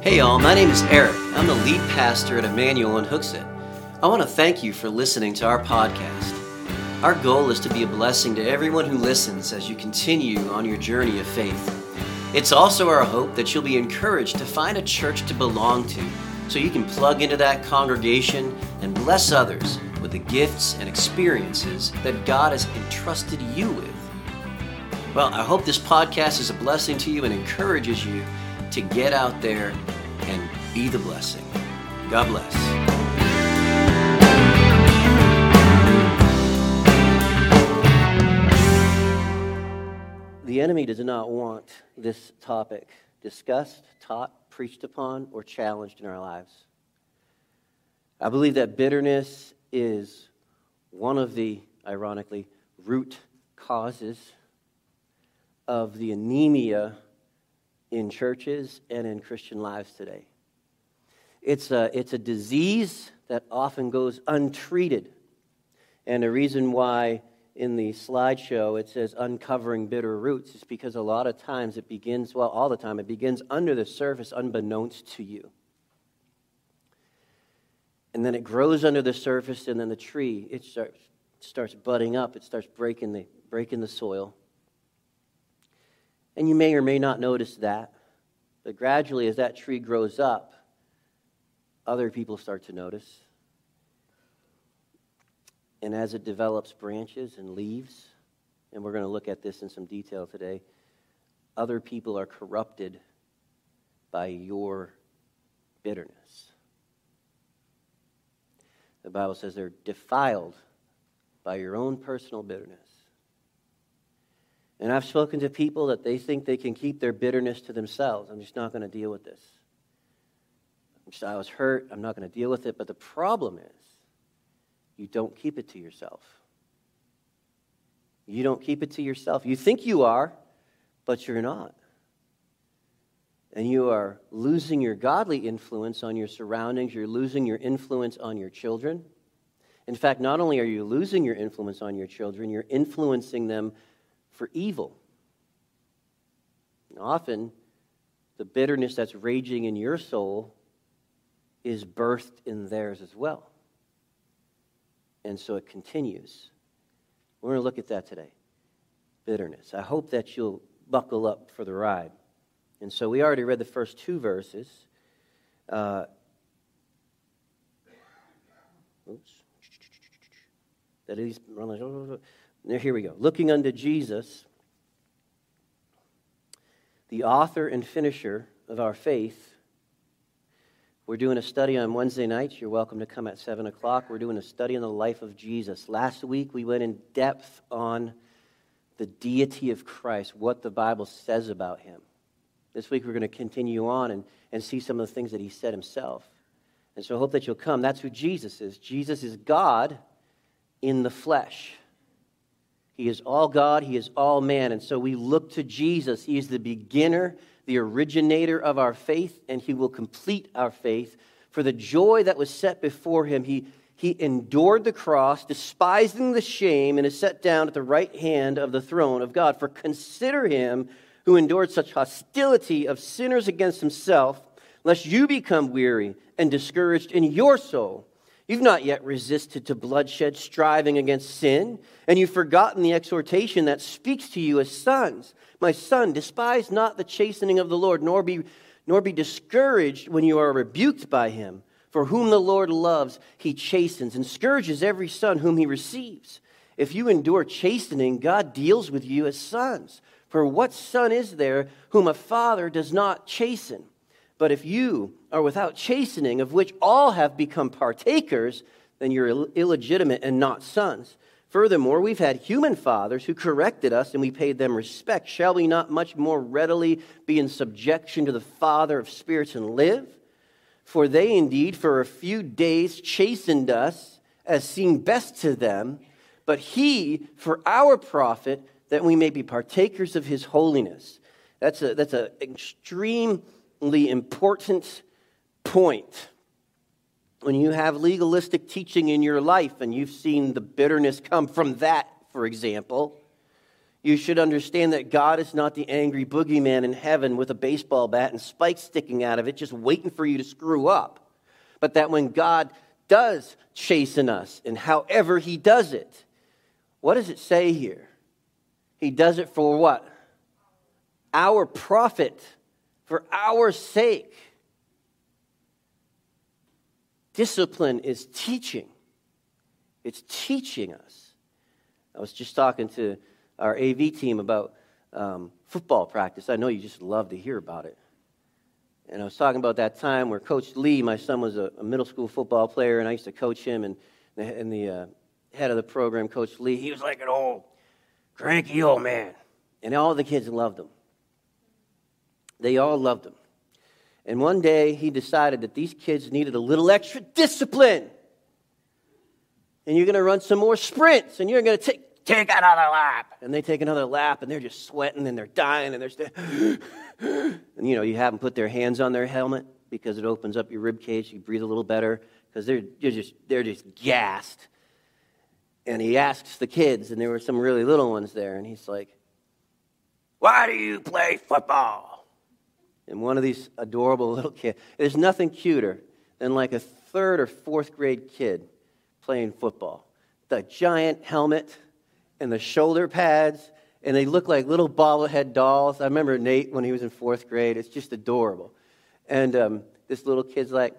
Hey, y'all, my name is Eric. I'm the lead pastor at Emmanuel in Hooksett. I want to thank you for listening to our podcast. Our goal is to be a blessing to everyone who listens as you continue on your journey of faith. It's also our hope that you'll be encouraged to find a church to belong to so you can plug into that congregation and bless others with the gifts and experiences that God has entrusted you with. Well, I hope this podcast is a blessing to you and encourages you to get out there and be the blessing. God bless. The enemy does not want this topic discussed, taught, preached upon, or challenged in our lives. I believe that bitterness is one of the, ironically, root causes of the anemia in churches and in Christian lives today. It's a, it's a disease that often goes untreated. And the reason why in the slideshow it says uncovering bitter roots is because a lot of times it begins, well, all the time, it begins under the surface unbeknownst to you. And then it grows under the surface, and then the tree, it starts, starts budding up, it starts breaking the, breaking the soil. And you may or may not notice that. But gradually, as that tree grows up, other people start to notice. And as it develops branches and leaves, and we're going to look at this in some detail today, other people are corrupted by your bitterness. The Bible says they're defiled by your own personal bitterness. And I've spoken to people that they think they can keep their bitterness to themselves. I'm just not going to deal with this. Just, I was hurt. I'm not going to deal with it. But the problem is, you don't keep it to yourself. You don't keep it to yourself. You think you are, but you're not. And you are losing your godly influence on your surroundings, you're losing your influence on your children. In fact, not only are you losing your influence on your children, you're influencing them for evil. And often, the bitterness that's raging in your soul is birthed in theirs as well. And so it continues. We're going to look at that today bitterness. I hope that you'll buckle up for the ride. And so we already read the first two verses. Uh, oops. That is, here we go. Looking unto Jesus, the author and finisher of our faith. We're doing a study on Wednesday nights. You're welcome to come at 7 o'clock. We're doing a study on the life of Jesus. Last week, we went in depth on the deity of Christ, what the Bible says about him. This week, we're going to continue on and, and see some of the things that he said himself. And so I hope that you'll come. That's who Jesus is. Jesus is God in the flesh. He is all God, He is all man. And so we look to Jesus. He is the beginner, the originator of our faith, and He will complete our faith. For the joy that was set before Him, He, he endured the cross, despising the shame, and is set down at the right hand of the throne of God. For consider Him who endured such hostility of sinners against Himself, lest you become weary and discouraged in your soul. You've not yet resisted to bloodshed, striving against sin, and you've forgotten the exhortation that speaks to you as sons. My son, despise not the chastening of the Lord, nor be, nor be discouraged when you are rebuked by him. For whom the Lord loves, he chastens and scourges every son whom he receives. If you endure chastening, God deals with you as sons. For what son is there whom a father does not chasten? But if you are without chastening, of which all have become partakers, then you're Ill- illegitimate and not sons. Furthermore, we've had human fathers who corrected us and we paid them respect. Shall we not much more readily be in subjection to the Father of spirits and live? For they indeed for a few days chastened us as seemed best to them, but he for our profit, that we may be partakers of his holiness. That's a, that's an extreme important point. When you have legalistic teaching in your life and you've seen the bitterness come from that, for example, You should understand that God is not the angry boogeyman in heaven with a baseball bat and spikes sticking out of it, just waiting for you to screw up. But that when God does chasten us, and however He does it, what does it say here? He does it for what? Our profit, for our sake. Discipline is teaching, it's teaching us. I was just talking to our AV team about um, football practice. I know you just love to hear about it. And I was talking about that time where Coach Lee, my son was a, a middle school football player, and I used to coach him. And, and the uh, head of the program, Coach Lee, he was like an old, cranky old man. And all the kids loved him. They all loved him. And one day he decided that these kids needed a little extra discipline. And you're going to run some more sprints, and you're going to take take another lap. And they take another lap and they're just sweating and they're dying and they're st- and you know, you have them put their hands on their helmet because it opens up your rib cage, you breathe a little better because they're, they're just they're just gassed. And he asks the kids, and there were some really little ones there, and he's like, Why do you play football? And one of these adorable little kids, there's nothing cuter than like a third or fourth grade kid playing football. The giant helmet, and the shoulder pads, and they look like little bobblehead dolls. I remember Nate when he was in fourth grade. It's just adorable. And um, this little kid's like,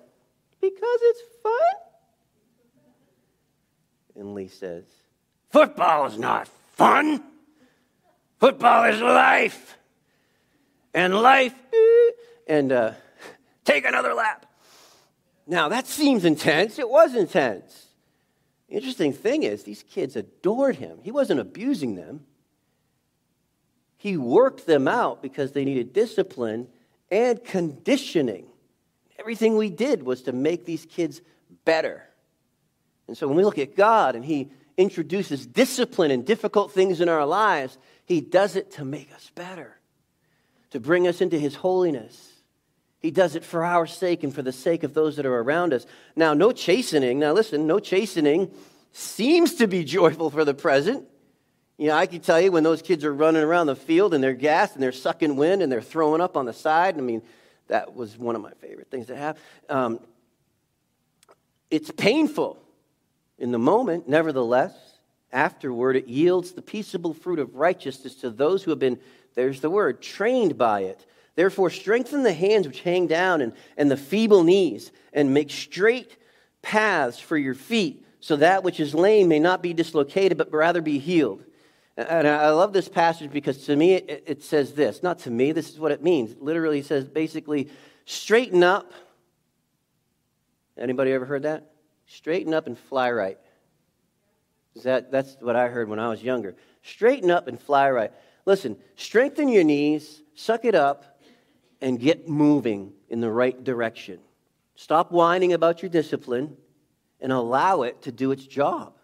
because it's fun? And Lee says, Football is not fun. Football is life. And life, eh, and uh, take another lap. Now, that seems intense. It was intense. The interesting thing is, these kids adored him. He wasn't abusing them. He worked them out because they needed discipline and conditioning. Everything we did was to make these kids better. And so when we look at God and He introduces discipline and difficult things in our lives, He does it to make us better, to bring us into His holiness. He does it for our sake and for the sake of those that are around us. Now, no chastening. Now, listen, no chastening seems to be joyful for the present. You know, I can tell you when those kids are running around the field and they're gassed and they're sucking wind and they're throwing up on the side. I mean, that was one of my favorite things to have. Um, it's painful in the moment, nevertheless. Afterward, it yields the peaceable fruit of righteousness to those who have been, there's the word, trained by it. Therefore, strengthen the hands which hang down and, and the feeble knees, and make straight paths for your feet, so that which is lame may not be dislocated, but rather be healed. And I love this passage because to me it, it says this. Not to me, this is what it means. It literally says basically, straighten up. Anybody ever heard that? Straighten up and fly right. That, that's what I heard when I was younger. Straighten up and fly right. Listen, strengthen your knees, suck it up, and get moving in the right direction. Stop whining about your discipline and allow it to do its job.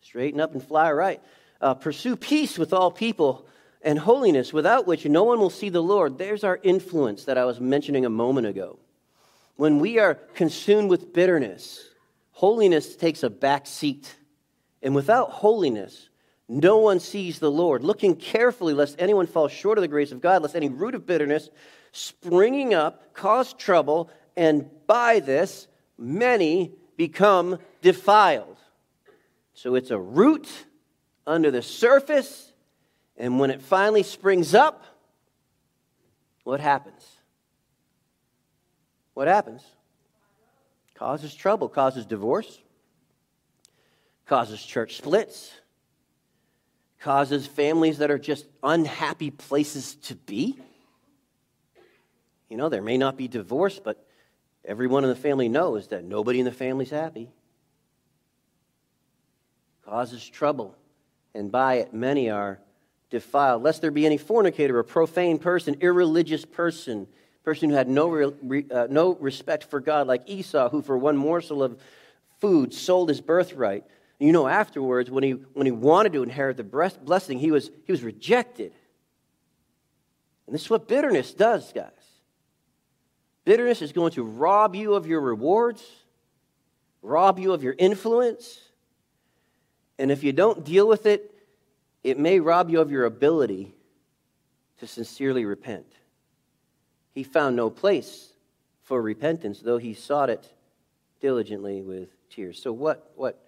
Straighten up and fly right. Uh, pursue peace with all people and holiness, without which no one will see the Lord. There's our influence that I was mentioning a moment ago. When we are consumed with bitterness, holiness takes a back seat. And without holiness, no one sees the Lord, looking carefully lest anyone fall short of the grace of God, lest any root of bitterness springing up cause trouble, and by this many become defiled. So it's a root under the surface, and when it finally springs up, what happens? What happens? Causes trouble, causes divorce, causes church splits causes families that are just unhappy places to be. You know, there may not be divorce, but everyone in the family knows that nobody in the family is happy. Causes trouble, and by it many are defiled. Lest there be any fornicator, a profane person, irreligious person, person who had no, re, uh, no respect for God, like Esau, who for one morsel of food sold his birthright. You know, afterwards, when he, when he wanted to inherit the blessing, he was, he was rejected. And this is what bitterness does, guys. Bitterness is going to rob you of your rewards, rob you of your influence. And if you don't deal with it, it may rob you of your ability to sincerely repent. He found no place for repentance, though he sought it diligently with tears. So, what, what,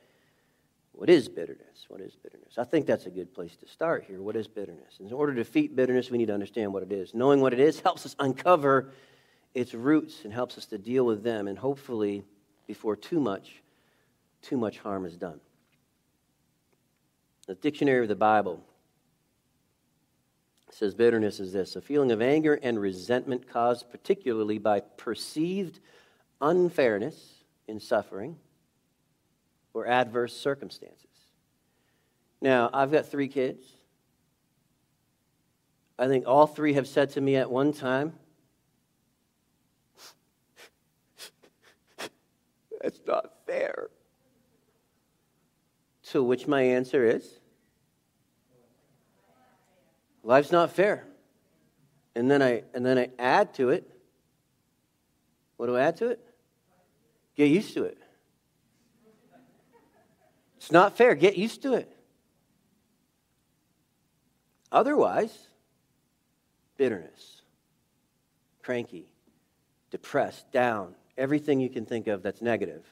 what is bitterness? What is bitterness? I think that's a good place to start here. What is bitterness? In order to defeat bitterness, we need to understand what it is. Knowing what it is helps us uncover its roots and helps us to deal with them, and hopefully, before too much, too much harm is done. The dictionary of the Bible says bitterness is this a feeling of anger and resentment caused particularly by perceived unfairness in suffering or adverse circumstances. Now, I've got three kids. I think all three have said to me at one time, That's not fair. To which my answer is, Life's not fair. And then I and then I add to it. What do I add to it? Get used to it. It's not fair. Get used to it. Otherwise, bitterness, cranky, depressed, down, everything you can think of that's negative,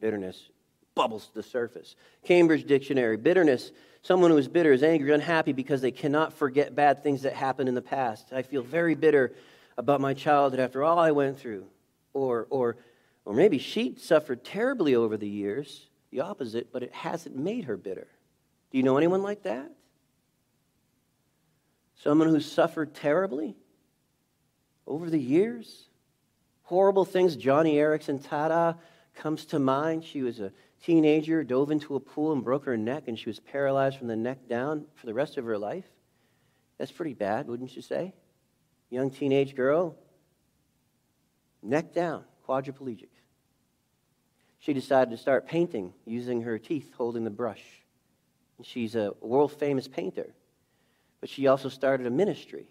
bitterness bubbles to the surface. Cambridge Dictionary bitterness Someone who is bitter is angry, unhappy because they cannot forget bad things that happened in the past. I feel very bitter about my childhood after all I went through. Or, or, or maybe she suffered terribly over the years, the opposite, but it hasn't made her bitter. Do you know anyone like that? Someone who suffered terribly over the years? Horrible things. Joni Eareckson, Tada comes to mind. She was a teenager dove into a pool and broke her neck, and she was paralyzed from the neck down for the rest of her life. That's pretty bad, wouldn't you say? Young teenage girl, neck down, quadriplegic. She decided to start painting using her teeth holding the brush. And She's a world famous painter, but she also started a ministry.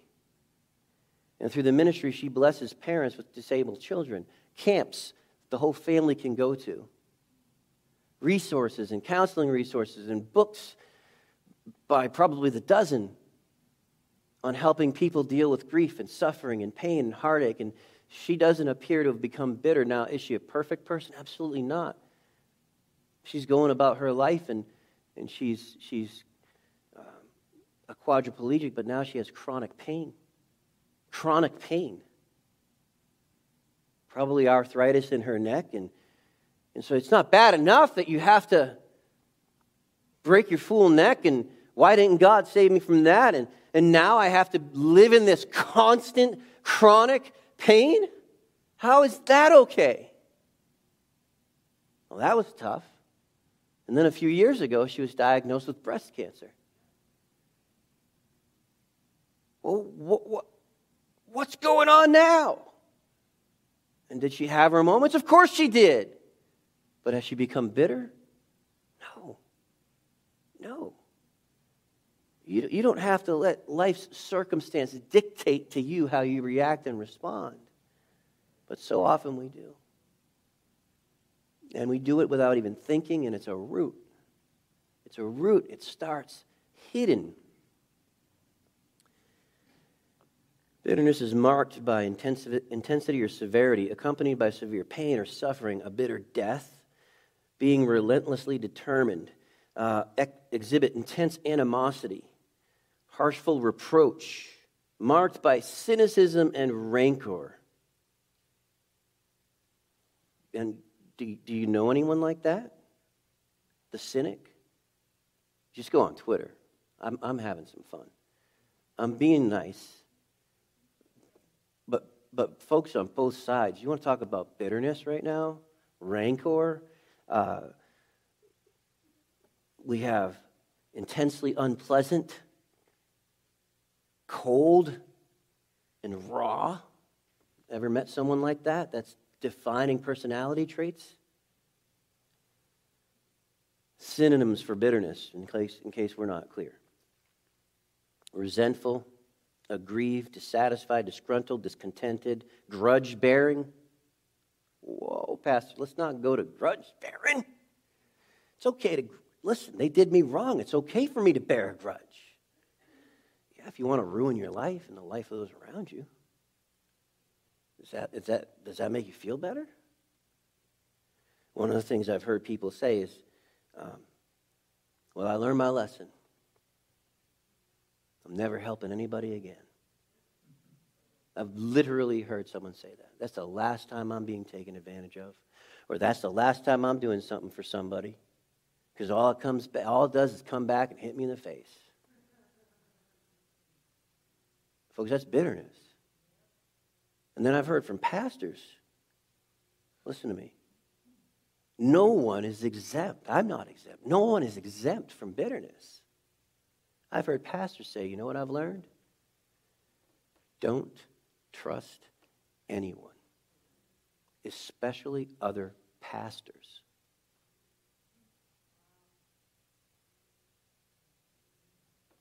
And through the ministry, she blesses parents with disabled children, camps the whole family can go to resources and counseling resources and books by probably the dozen on helping people deal with grief and suffering and pain and heartache. And she doesn't appear to have become bitter. Now, is she a perfect person? Absolutely not. She's going about her life and, and she's, she's uh, a quadriplegic, but now she has chronic pain. Chronic pain. Probably arthritis in her neck and and so it's not bad enough that you have to break your fool neck and why didn't God save me from that? And, and now I have to live in this constant, chronic pain? How is that okay? Well, that was tough. And then a few years ago, she was diagnosed with breast cancer. Well, what, what, what's going on now? And did she have her moments? Of course she did. But has she become bitter? No. No. You, you don't have to let life's circumstances dictate to you how you react and respond. But so often we do. And we do it without even thinking, and it's a root. It's a root. It starts hidden. Bitterness is marked by intensity or severity, accompanied by severe pain or suffering, a bitter death, being relentlessly determined, uh, ex- exhibit intense animosity, harshful reproach, marked by cynicism and rancor. And do, do you know anyone like that? The cynic? Just go on Twitter. I'm, I'm having some fun. I'm being nice. But, but folks on both sides, you want to talk about bitterness right now? Rancor? Uh, we have intensely unpleasant, cold, and raw. Ever met someone like that? That's defining personality traits? Synonyms for bitterness, in case, in case we're not clear resentful, aggrieved, dissatisfied, disgruntled, discontented, grudge bearing, Whoa, Pastor, let's not go to grudge bearing. It's okay to listen, they did me wrong. It's okay for me to bear a grudge. If you want to ruin your life and the life of those around you. Is that, is that, does that make you feel better? One of the things I've heard people say is, um, well, I learned my lesson. I'm never helping anybody again. I've literally heard someone say that. That's the last time I'm being taken advantage of. Or that's the last time I'm doing something for somebody. Because all it comes all it does is come back and hit me in the face. Folks, that's bitterness. And then I've heard from pastors. Listen to me. No one is exempt. I'm not exempt. No one is exempt from bitterness. I've heard pastors say, you know what I've learned? Don't trust anyone, especially other pastors.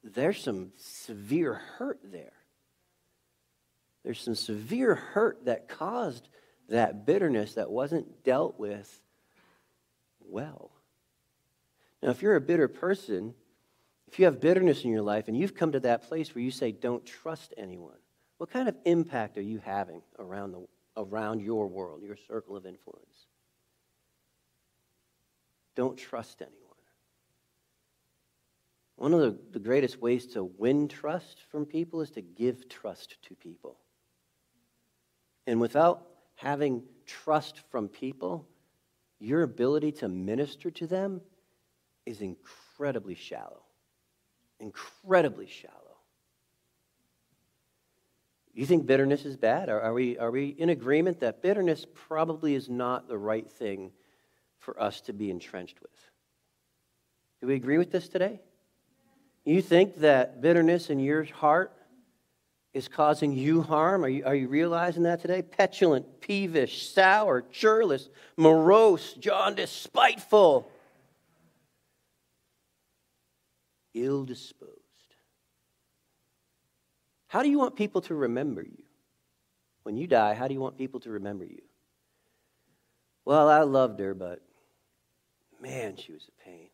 There's some severe hurt there. There's some severe hurt that caused that bitterness that wasn't dealt with well. Now, if you're a bitter person, if you have bitterness in your life and you've come to that place where you say, don't trust anyone, what kind of impact are you having around, the, around your world, your circle of influence? Don't trust anyone. One of the, the greatest ways to win trust from people is to give trust to people. And without having trust from people, your ability to minister to them is incredibly shallow. Incredibly shallow. You think bitterness is bad? Are, are, we, are we in agreement that bitterness probably is not the right thing for us to be entrenched with? Do we agree with this today? You think that bitterness in your heart is causing you harm? Are you, are you realizing that today? Petulant, peevish, sour, churlish, morose, jaundiced, spiteful, ill disposed. How do you want people to remember you? When you die, how do you want people to remember you? Well, I loved her, but man, she was a pain.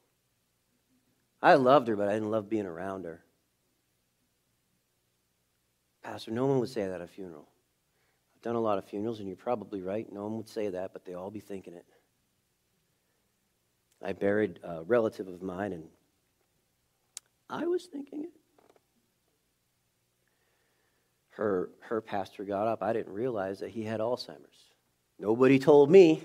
I loved her, but I didn't love being around her. Pastor, no one would say that at a funeral. I've done a lot of funerals, and you're probably right. No one would say that, but they all be thinking it. I buried a relative of mine, and I was thinking it. Her, her pastor got up. I didn't realize that he had Alzheimer's. Nobody told me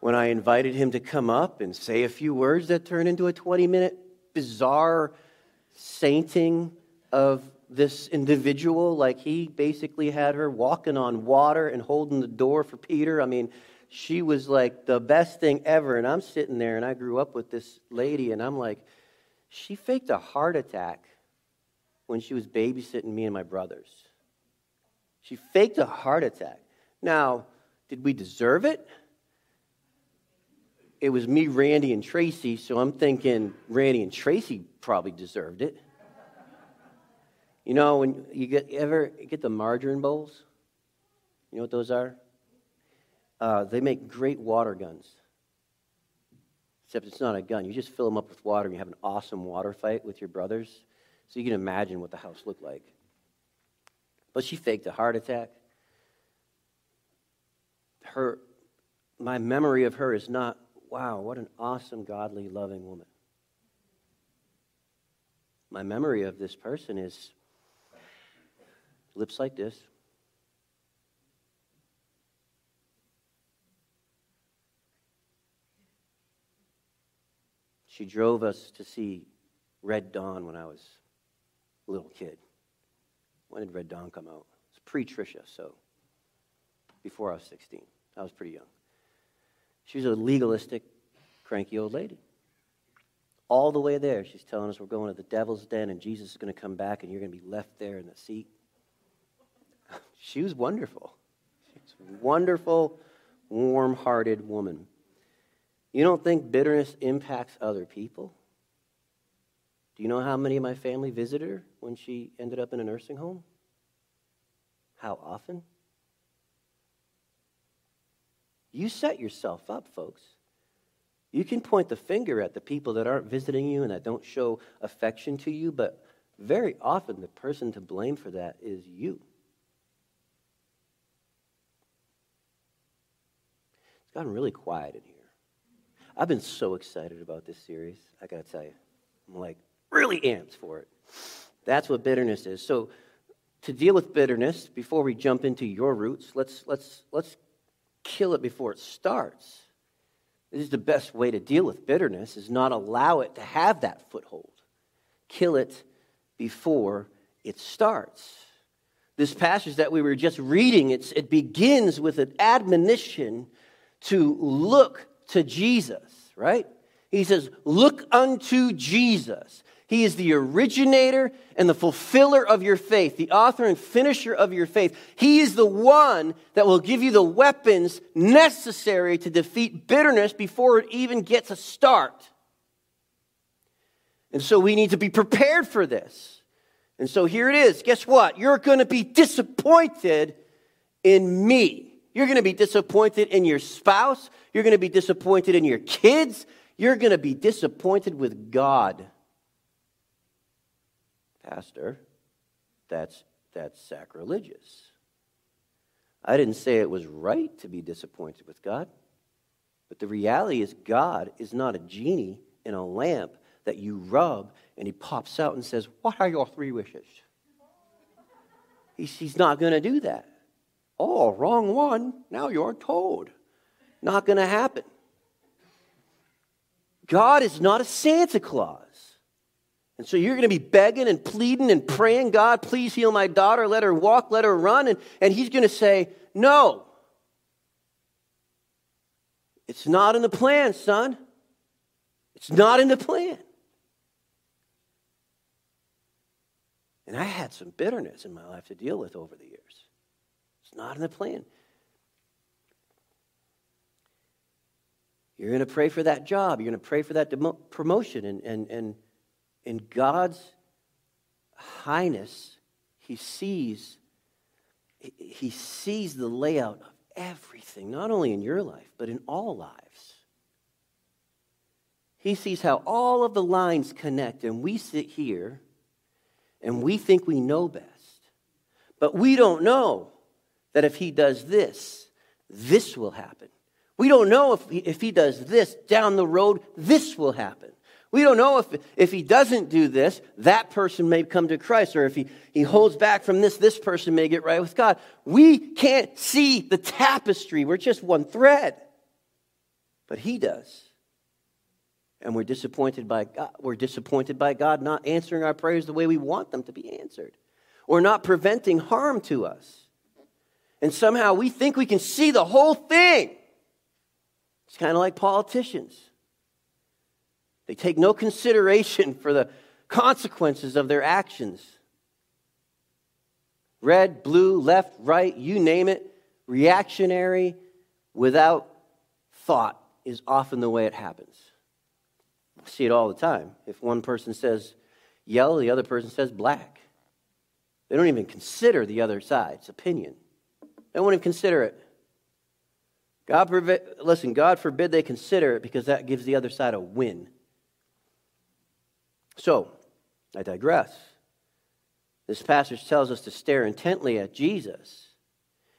when I invited him to come up and say a few words that turned into a 20 minute bizarre sainting of this individual. Like he basically had her walking on water and holding the door for Peter. I mean, she was like the best thing ever. And I'm sitting there and I grew up with this lady and I'm like, she faked a heart attack when she was babysitting me and my brothers. She faked a heart attack. Now, did we deserve it? It was me, Randy, and Tracy, so I'm thinking Randy and Tracy probably deserved it. You know, when you get ever get the margarine bowls, you know what those are? Uh, they make great water guns. Except it's not a gun. You just fill them up with water and you have an awesome water fight with your brothers. So you can imagine what the house looked like. But she faked a heart attack. Her, my memory of her is not, wow, what an awesome, godly, loving woman. My memory of this person is lips like this. She drove us to see Red Dawn when I was a little kid. When did Red Dawn come out? It's pre Trisha, so before I was 16. I was pretty young. She was a legalistic, cranky old lady. All the way there, she's telling us we're going to the devil's den and Jesus is going to come back and you're going to be left there in the seat. She was wonderful. She was a wonderful, warm hearted woman. You don't think bitterness impacts other people? Do you know how many of my family visited her when she ended up in a nursing home? How often? You set yourself up, folks. You can point the finger at the people that aren't visiting you and that don't show affection to you, but very often the person to blame for that is you. It's gotten really quiet in here. I've been so excited about this series. I got to tell you, I'm like really amped for it. That's what bitterness is. So, to deal with bitterness, before we jump into your roots, let's let's let's kill it before it starts. This is the best way to deal with bitterness is not allow it to have that foothold. Kill it before it starts. This passage that we were just reading, it begins with an admonition to look to Jesus, right? He says, Look unto Jesus. He is the originator and the fulfiller of your faith, the author and finisher of your faith. He is the one that will give you the weapons necessary to defeat bitterness before it even gets a start. And so we need to be prepared for this. And so here it is. Guess what? You're going to be disappointed in me. You're going to be disappointed in your spouse. You're going to be disappointed in your kids. You're going to be disappointed with God. Pastor, that's, that's sacrilegious. I didn't say it was right to be disappointed with God, but the reality is, God is not a genie in a lamp that you rub and he pops out and says, What are your three wishes? He's, he's not going to do that. Oh, wrong one. Now you're told. Not going to happen. God is not a Santa Claus. And so you're going to be begging and pleading and praying, God, please heal my daughter, let her walk, let her run. And, and he's going to say, No. It's not in the plan, son. It's not in the plan. And I had some bitterness in my life to deal with over the years. It's not in the plan. You're going to pray for that job. You're going to pray for that promotion. And, and, and in God's highness, he sees, he sees the layout of everything, not only in your life, but in all lives. He sees how all of the lines connect, and we sit here and we think we know best. But we don't know that if he does this, this will happen. We don't know if he, if he does this down the road, this will happen. We don't know if, if he doesn't do this, that person may come to Christ, or if he, he holds back from this, this person may get right with God. We can't see the tapestry. We're just one thread. But he does. And we're disappointed by God. We're disappointed by God not answering our prayers the way we want them to be answered, or not preventing harm to us. And somehow we think we can see the whole thing. It's kind of like politicians. They take no consideration for the consequences of their actions. Red, blue, left, right, you name it, reactionary without thought is often the way it happens. I see it all the time. If one person says yellow, the other person says black. They don't even consider the other side's opinion. They won't even consider it. God forbid, listen, God forbid they consider it because that gives the other side a win. So, I digress. This passage tells us to stare intently at Jesus.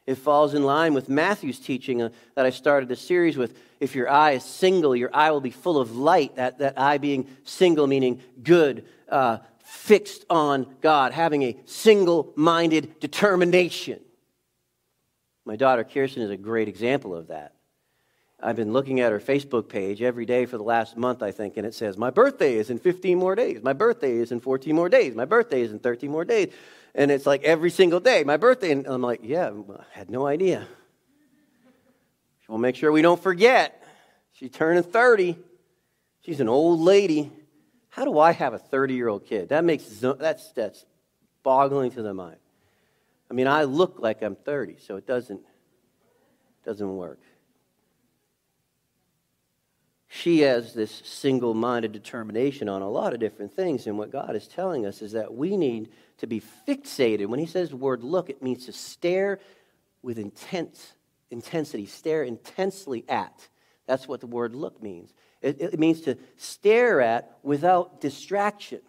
It falls in line with Matthew's teaching uh, that I started the series with. If your eye is single, your eye will be full of light. That, that eye being single, meaning good, uh, fixed on God, having a single minded determination. My daughter Kirsten is a great example of that. I've been looking at her Facebook page every day for the last month, I think, and it says, My birthday is in 15 more days. My birthday is in 14 more days. My birthday is in 13 more days. And it's like every single day, my birthday. And I'm like, Yeah, I had no idea. We'll make sure we don't forget. She's turning 30. She's an old lady. How do I have a 30 year old kid? That makes that's that's boggling to the mind. I mean, I look like I'm 30, so it doesn't doesn't work she has this single minded determination on a lot of different things. And what God is telling us is that we need to be fixated. When He says the word look, it means to stare with intense intensity, stare intensely at. That's what the word look means. It, it means to stare at without distraction.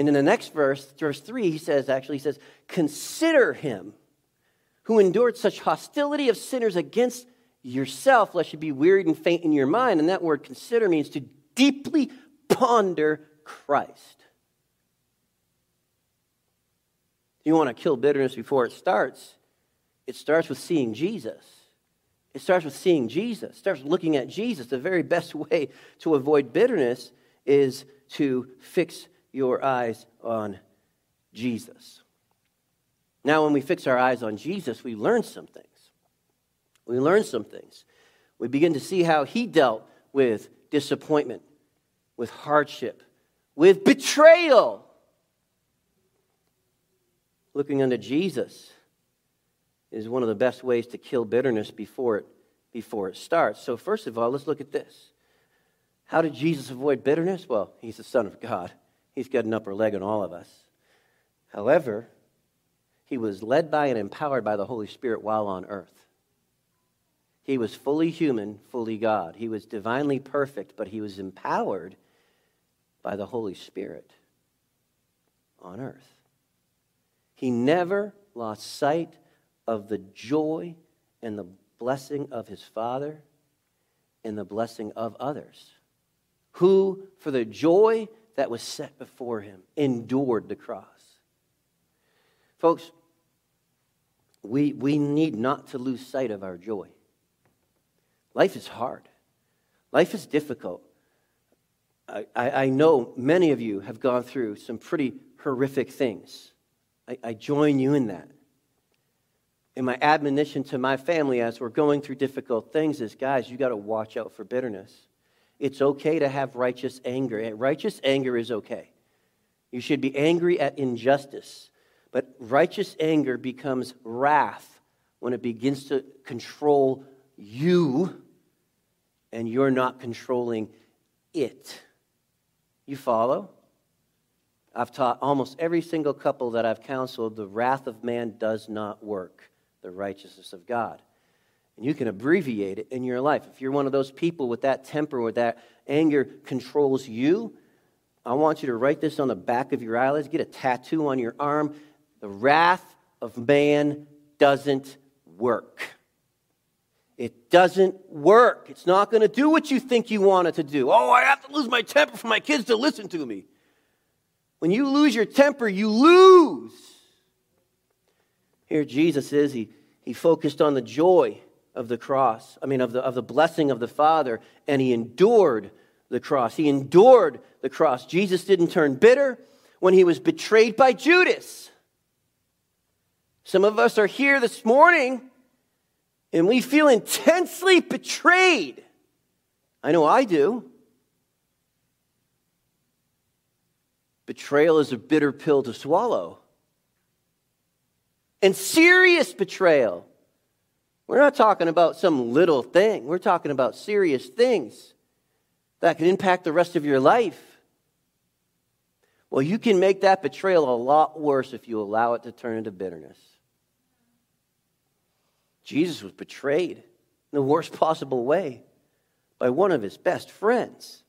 And in the next verse, verse 3, he says, actually, he says, Consider him who endured such hostility of sinners against yourself, lest you be wearied and faint in your mind. And that word consider means to deeply ponder Christ. You want to kill bitterness before it starts. It starts with seeing Jesus. It starts with seeing Jesus. It starts looking at Jesus. The very best way to avoid bitterness is to fix your eyes on Jesus. Now, when we fix our eyes on Jesus, we learn some things. We learn some things. We begin to see how he dealt with disappointment, with hardship, with betrayal. Looking unto Jesus is one of the best ways to kill bitterness before it, before it starts. So, first of all, let's look at this. How did Jesus avoid bitterness? Well, he's the Son of God, he's got an upper leg on all of us. However, he was led by and empowered by the Holy Spirit while on earth. He was fully human, fully God. He was divinely perfect, but he was empowered by the Holy Spirit on earth. He never lost sight of the joy and the blessing of his Father and the blessing of others, who, for the joy that was set before him, endured the cross. Folks, we, we need not to lose sight of our joy. Life is hard, life is difficult. I, I, I know many of you have gone through some pretty horrific things. I, I join you in that. And my admonition to my family as we're going through difficult things is guys, you got to watch out for bitterness. It's okay to have righteous anger. Righteous anger is okay. You should be angry at injustice. But righteous anger becomes wrath when it begins to control you and you're not controlling it. You follow? I've taught almost every single couple that I've counseled the wrath of man does not work, the righteousness of God. And you can abbreviate it in your life. If you're one of those people with that temper, where that anger controls you, I want you to write this on the back of your eyelids, get a tattoo on your arm. The wrath of man doesn't work. It doesn't work. It's not going to do what you think you want it to do. Oh, I have to lose my temper for my kids to listen to me. When you lose your temper, you lose. Here, Jesus is, he, he focused on the joy of the cross, I mean, of the, of the blessing of the Father, and he endured the cross. He endured the cross. Jesus didn't turn bitter when he was betrayed by Judas. Some of us are here this morning and we feel intensely betrayed. I know I do. Betrayal is a bitter pill to swallow. And serious betrayal. We're not talking about some little thing, we're talking about serious things that can impact the rest of your life. Well, you can make that betrayal a lot worse if you allow it to turn into bitterness. Jesus was betrayed in the worst possible way by one of his best friends.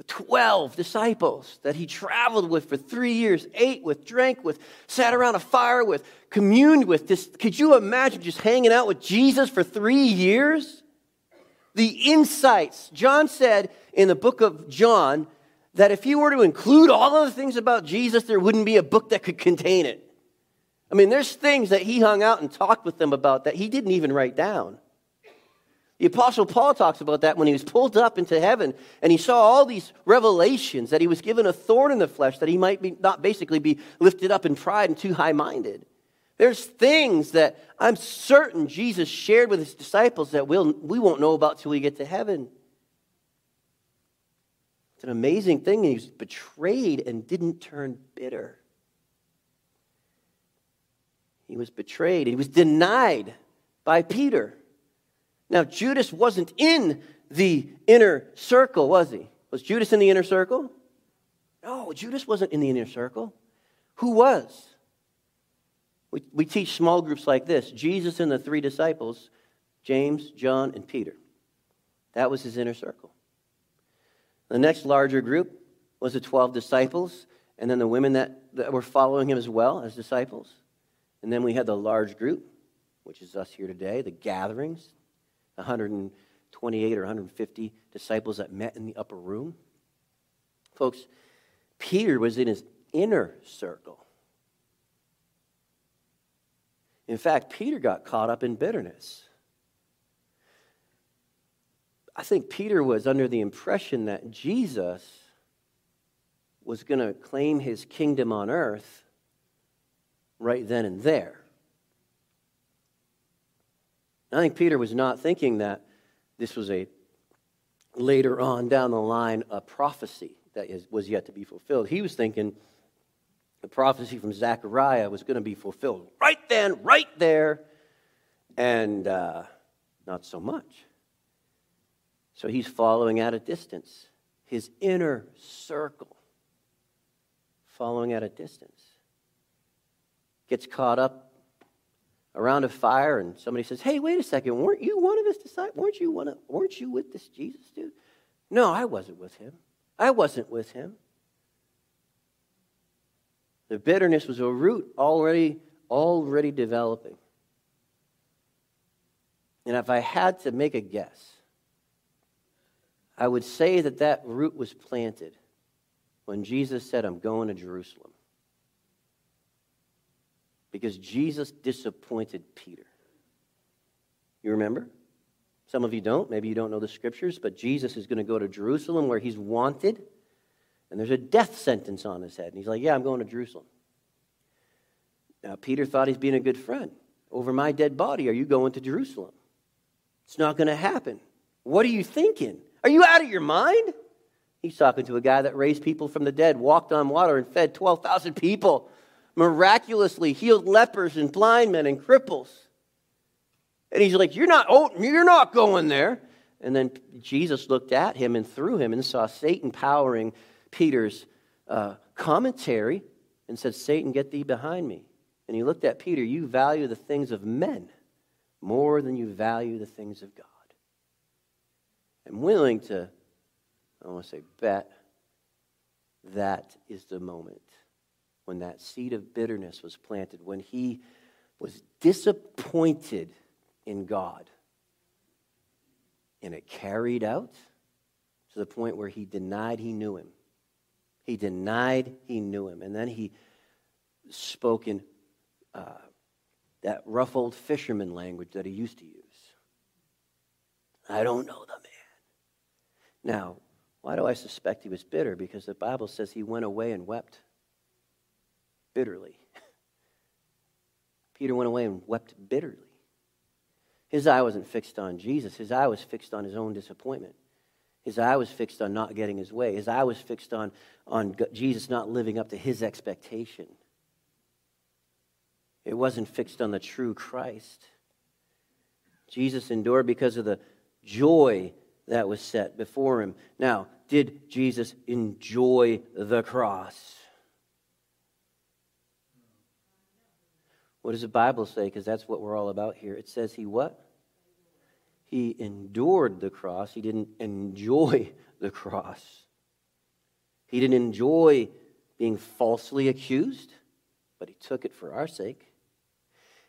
The 12 disciples that he traveled with for three years, ate with, drank with, sat around a fire with, communed with. This, could you imagine just hanging out with Jesus for three years? The insights. John said in the book of John that if you were to include all of the things about Jesus, there wouldn't be a book that could contain it. I mean, there's things that he hung out and talked with them about that he didn't even write down. The Apostle Paul talks about that when he was pulled up into heaven and he saw all these revelations that he was given a thorn in the flesh, that he might be, not basically be lifted up in pride and too high minded. There's things that I'm certain Jesus shared with his disciples that we'll, we won't know about till we get to heaven. It's an amazing thing. He was betrayed and didn't turn bitter. He was betrayed. He was denied by Peter. Now, Judas wasn't in the inner circle, was he? Was Judas in the inner circle? No, Judas wasn't in the inner circle. Who was? We, we teach small groups like this Jesus and the three disciples, James, John, and Peter. That was his inner circle. The next larger group was the 12 disciples and then the women that, that were following him as well as disciples. And then we had the large group, which is us here today, the gatherings, 128 or 150 disciples that met in the upper room. Folks, Peter was in his inner circle. In fact, Peter got caught up in bitterness. I think Peter was under the impression that Jesus was going to claim his kingdom on earth right then and there. I think Peter was not thinking that this was a later on down the line a prophecy that is, was yet to be fulfilled. He was thinking the prophecy from Zechariah was going to be fulfilled right then, right there, and uh, not so much. So he's following at a distance, his inner circle following at a distance. Gets caught up around a fire, and somebody says, Hey, wait a second, weren't you one of his disciples? Weren't you, one of, weren't you with this Jesus dude? No, I wasn't with him. I wasn't with him. The bitterness was a root already, already developing. And if I had to make a guess, I would say that that root was planted when Jesus said, I'm going to Jerusalem. Because Jesus disappointed Peter. You remember? Some of you don't. Maybe you don't know the scriptures, but Jesus is going to go to Jerusalem where he's wanted, and there's a death sentence on his head. And he's like, Yeah, I'm going to Jerusalem. Now, Peter thought he's being a good friend. Over my dead body, are you going to Jerusalem? It's not going to happen. What are you thinking? Are you out of your mind? He's talking to a guy that raised people from the dead, walked on water, and fed 12,000 people, miraculously healed lepers and blind men and cripples. And he's like, You're not, oh, you're not going there. And then Jesus looked at him and through him and saw Satan powering Peter's uh, commentary and said, Satan, get thee behind me. And he looked at Peter, You value the things of men more than you value the things of God. I'm willing to I want to say bet, that is the moment when that seed of bitterness was planted, when he was disappointed in God. And it carried out to the point where he denied he knew him. He denied he knew him. And then he spoke in uh, that rough old fisherman language that he used to use. I don't know the man. Now, why do I suspect he was bitter? Because the Bible says he went away and wept bitterly. Peter went away and wept bitterly. His eye wasn't fixed on Jesus, his eye was fixed on his own disappointment. His eye was fixed on not getting his way. His eye was fixed on, on Jesus not living up to his expectation. It wasn't fixed on the true Christ. Jesus endured because of the joy that was set before him. Now, did Jesus enjoy the cross? What does the Bible say? Because that's what we're all about here. It says he what? He endured the cross. He didn't enjoy the cross. He didn't enjoy being falsely accused, but he took it for our sake.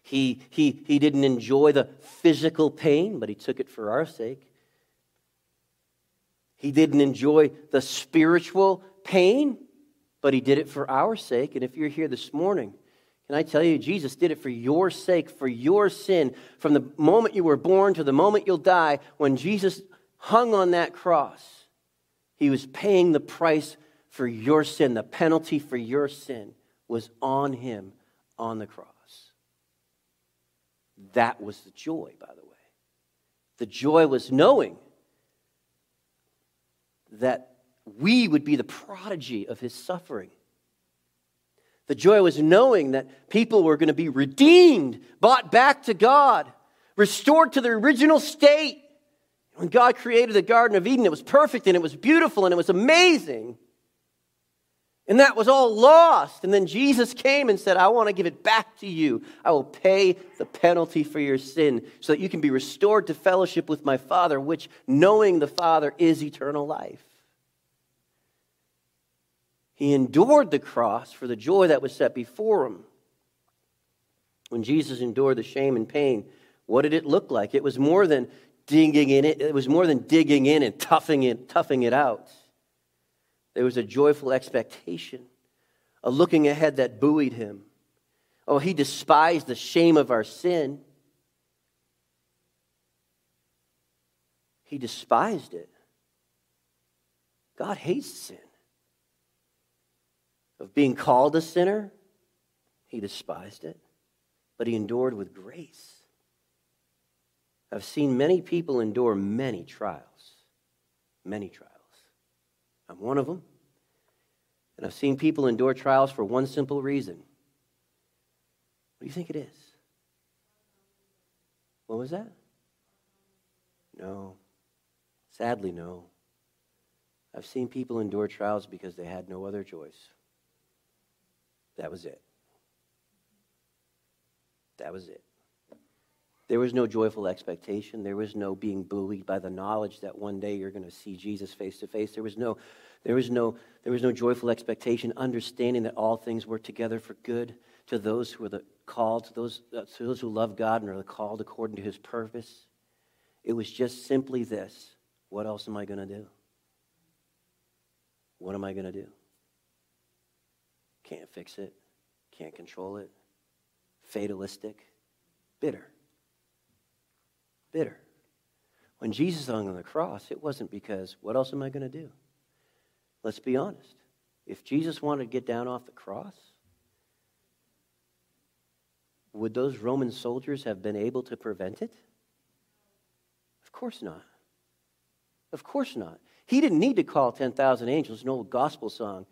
He, he, he didn't enjoy the physical pain, but he took it for our sake. He didn't enjoy the spiritual pain, but he did it for our sake. And if you're here this morning, can I tell you, Jesus did it for your sake, for your sin. From the moment you were born to the moment you'll die, when Jesus hung on that cross, he was paying the price for your sin. The penalty for your sin was on him on the cross. That was the joy, by the way. The joy was knowing that we would be the prodigy of his suffering. The joy was knowing that people were going to be redeemed, bought back to God, restored to their original state. When God created the Garden of Eden, it was perfect and it was beautiful and it was amazing. And that was all lost. And then Jesus came and said, I want to give it back to you. I will pay the penalty for your sin so that you can be restored to fellowship with my Father, which knowing the Father is eternal life. He endured the cross for the joy that was set before him. When Jesus endured the shame and pain, what did it look like? It was more than digging in it, it was more than digging in and toughing it, toughing it out. There was a joyful expectation, a looking ahead that buoyed him. Oh, he despised the shame of our sin. He despised it. God hates sin. Of being called a sinner, he despised it, but he endured with grace. I've seen many people endure many trials, many trials. I'm one of them. And I've seen people endure trials for one simple reason. What do you think it is? What was that? No. Sadly, no. I've seen people endure trials because they had no other choice. That was it. That was it. There was no joyful expectation. There was no being buoyed by the knowledge that one day you're going to see Jesus face to face. There was no, there was no, there was no joyful expectation, understanding that all things work together for good to those who are the called, to those, uh, to those who love God and are called according to his purpose. It was just simply this what else am I going to do? What am I going to do? Can't fix it, can't control it, fatalistic, bitter bitter. When Jesus hung on the cross, it wasn't because, what else am I going to do? Let's be honest. If Jesus wanted to get down off the cross, would those Roman soldiers have been able to prevent it? Of course not. Of course not. He didn't need to call 10,000 angels, an old gospel song.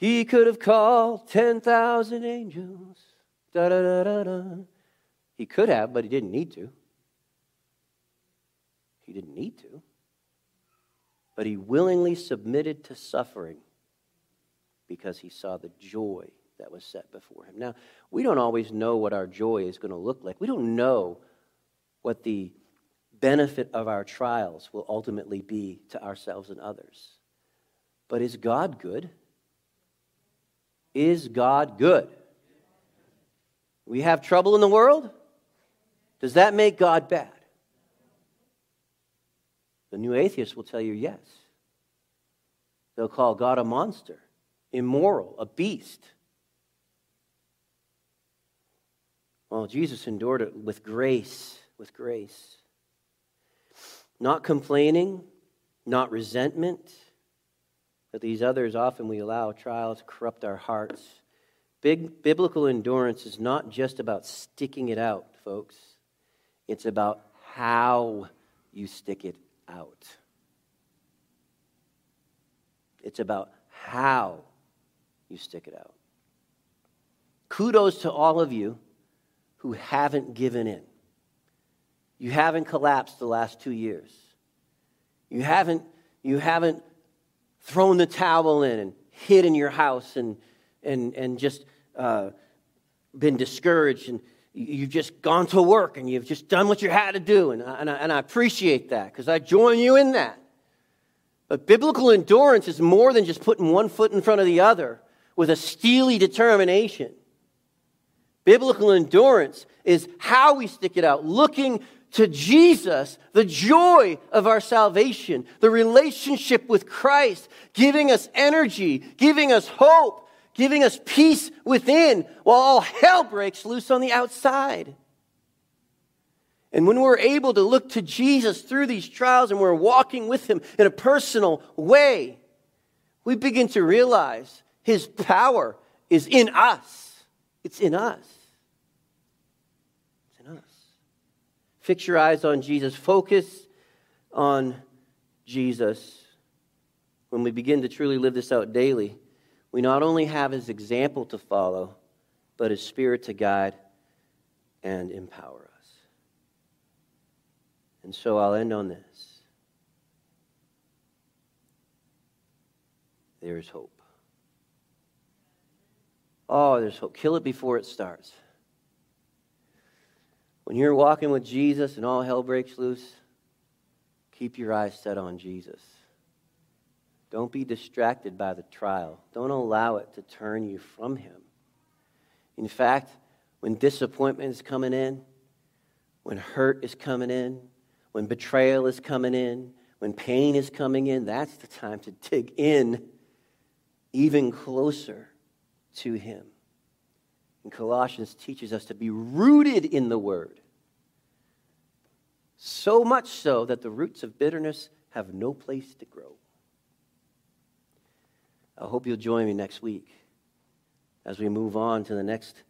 He could have called 10,000 angels. Da, da, da, da, da. He could have, but he didn't need to. He didn't need to. But he willingly submitted to suffering because he saw the joy that was set before him. Now, we don't always know what our joy is going to look like. We don't know what the benefit of our trials will ultimately be to ourselves and others. But is God good? Is God good? We have trouble in the world? Does that make God bad? The new atheists will tell you yes. They'll call God a monster, immoral, a beast. Well, Jesus endured it with grace, with grace. Not complaining, not resentment. But these others, often we allow trials to corrupt our hearts. Big biblical endurance is not just about sticking it out, folks. It's about how you stick it out. It's about how you stick it out. Kudos to all of you who haven't given in. You haven't collapsed the last two years. You haven't, you haven't thrown the towel in and hid in your house and, and, and just uh, been discouraged and you've just gone to work and you've just done what you had to do. And I, and I, and I appreciate that because I join you in that. But biblical endurance is more than just putting one foot in front of the other with a steely determination. Biblical endurance is how we stick it out, looking to Jesus, the joy of our salvation, the relationship with Christ, giving us energy, giving us hope, giving us peace within while all hell breaks loose on the outside. And when we're able to look to Jesus through these trials and we're walking with Him in a personal way, we begin to realize His power is in us. It's in us. It's in us. Fix your eyes on Jesus. Focus on Jesus. When we begin to truly live this out daily, we not only have his example to follow, but his spirit to guide and empower us. And so I'll end on this. There is hope. Oh, there's hope. Kill it before it starts. When you're walking with Jesus and all hell breaks loose, keep your eyes set on Jesus. Don't be distracted by the trial. Don't allow it to turn you from Him. In fact, when disappointment is coming in, when hurt is coming in, when betrayal is coming in, when pain is coming in, that's the time to dig in even closer to Him. And Colossians teaches us to be rooted in the Word. So much so that the roots of bitterness have no place to grow. I hope you'll join me next week as we move on to the next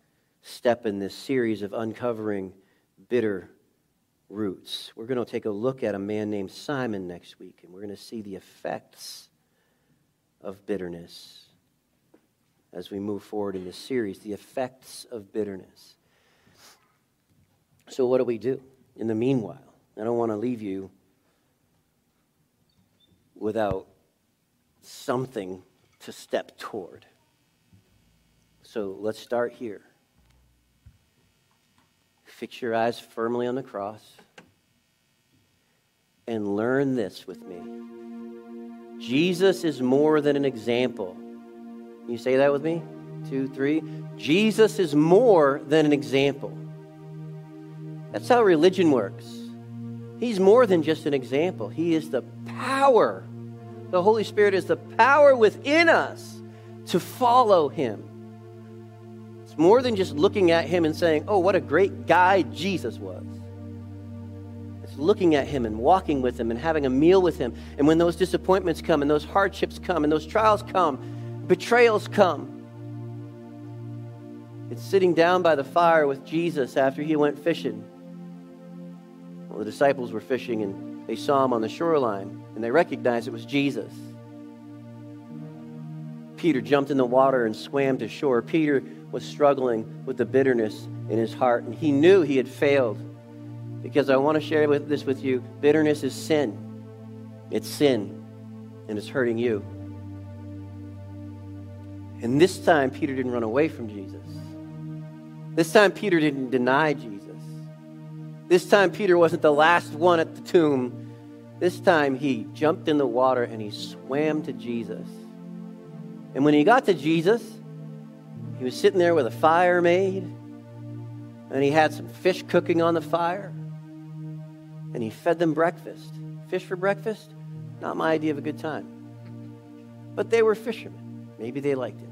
step in this series of uncovering bitter roots. We're going to take a look at a man named Simon next week, and we're going to see the effects of bitterness as we move forward in this series the effects of bitterness. So, what do we do in the meanwhile? I don't want to leave you without something to step toward. So let's start here. Fix your eyes firmly on the cross and learn this with me. Jesus is more than an example. Can you say that with me? Two, three. Jesus is more than an example. That's how religion works. He's more than just an example, He is the power the Holy Spirit is the power within us to follow Him. It's more than just looking at Him and saying, oh, what a great guy Jesus was. It's looking at Him and walking with Him and having a meal with Him. And when those disappointments come and those hardships come and those trials come, betrayals come, it's sitting down by the fire with Jesus after he went fishing. Well, the disciples were fishing and they saw him on the shoreline and they recognized it was Jesus. Peter jumped in the water and swam to shore. Peter was struggling with the bitterness in his heart, and he knew he had failed. Because I want to share with this with you bitterness is sin. It's sin, and it's hurting you. And this time, Peter didn't run away from Jesus. This time, Peter didn't deny Jesus. This time, Peter wasn't the last one at the tomb this time he jumped in the water and he swam to Jesus. And when he got to Jesus, he was sitting there with a fire made, and he had some fish cooking on the fire, and he fed them breakfast. Fish for breakfast? Not my idea of a good time. But they were fishermen. Maybe they liked it.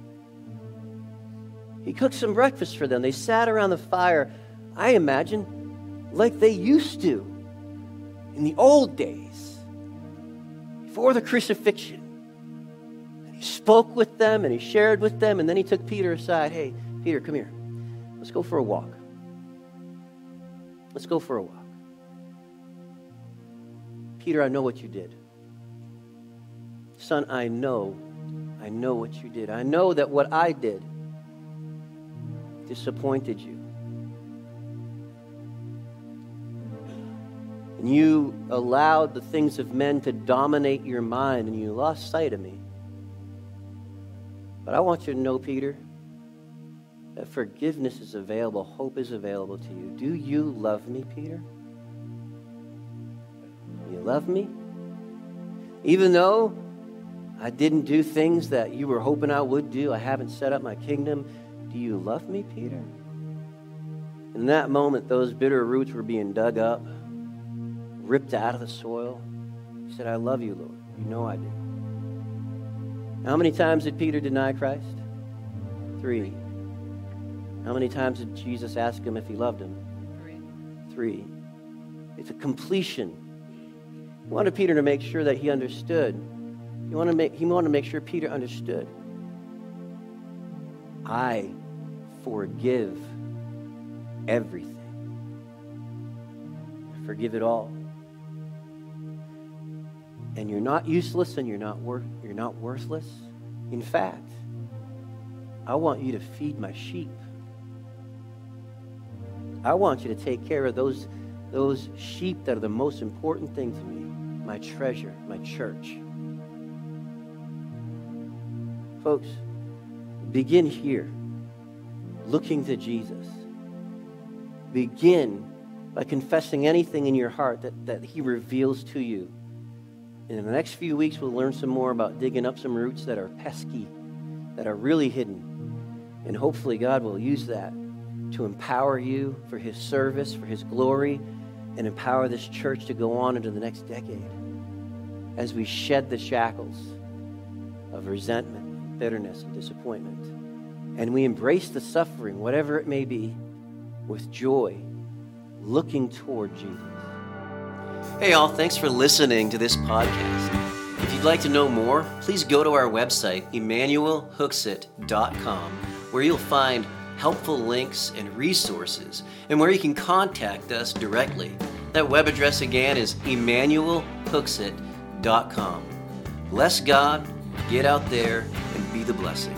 He cooked some breakfast for them. They sat around the fire, I imagine, like they used to in the old days, before the crucifixion. And he spoke with them and he shared with them, and then he took Peter aside. Hey, Peter, come here. Let's go for a walk. Let's go for a walk. Peter, I know what you did. Son, I know, I know what you did. I know that what I did disappointed you. And you allowed the things of men to dominate your mind and you lost sight of me. But I want you to know, Peter, that forgiveness is available, hope is available to you. Do you love me, Peter? You love me? Even though I didn't do things that you were hoping I would do, I haven't set up my kingdom, do you love me, Peter? In that moment, those bitter roots were being dug up ripped out of the soil. He said, I love you, Lord. You know I do. How many times did Peter deny Christ? Three. How many times did Jesus ask him if he loved him? Three. Three. It's a completion. He wanted Peter to make sure that he understood. He wanted to make, he wanted to make sure Peter understood. I forgive everything. I forgive it all and you're not useless and you're not, wor- you're not worthless. In fact, I want you to feed my sheep. I want you to take care of those, those sheep that are the most important thing to me my treasure, my church. Folks, begin here, looking to Jesus. Begin by confessing anything in your heart that, that He reveals to you in the next few weeks, we'll learn some more about digging up some roots that are pesky, that are really hidden. And hopefully, God will use that to empower you for His service, for His glory, and empower this church to go on into the next decade as we shed the shackles of resentment, bitterness, and disappointment. And we embrace the suffering, whatever it may be, with joy, looking toward Jesus. Hey, all, thanks for listening to this podcast. If you'd like to know more, please go to our website, emmanuelhooksett.com, where you'll find helpful links and resources, and where you can contact us directly. That web address again is emmanuelhooksett.com. Bless God, get out there, and be the blessing.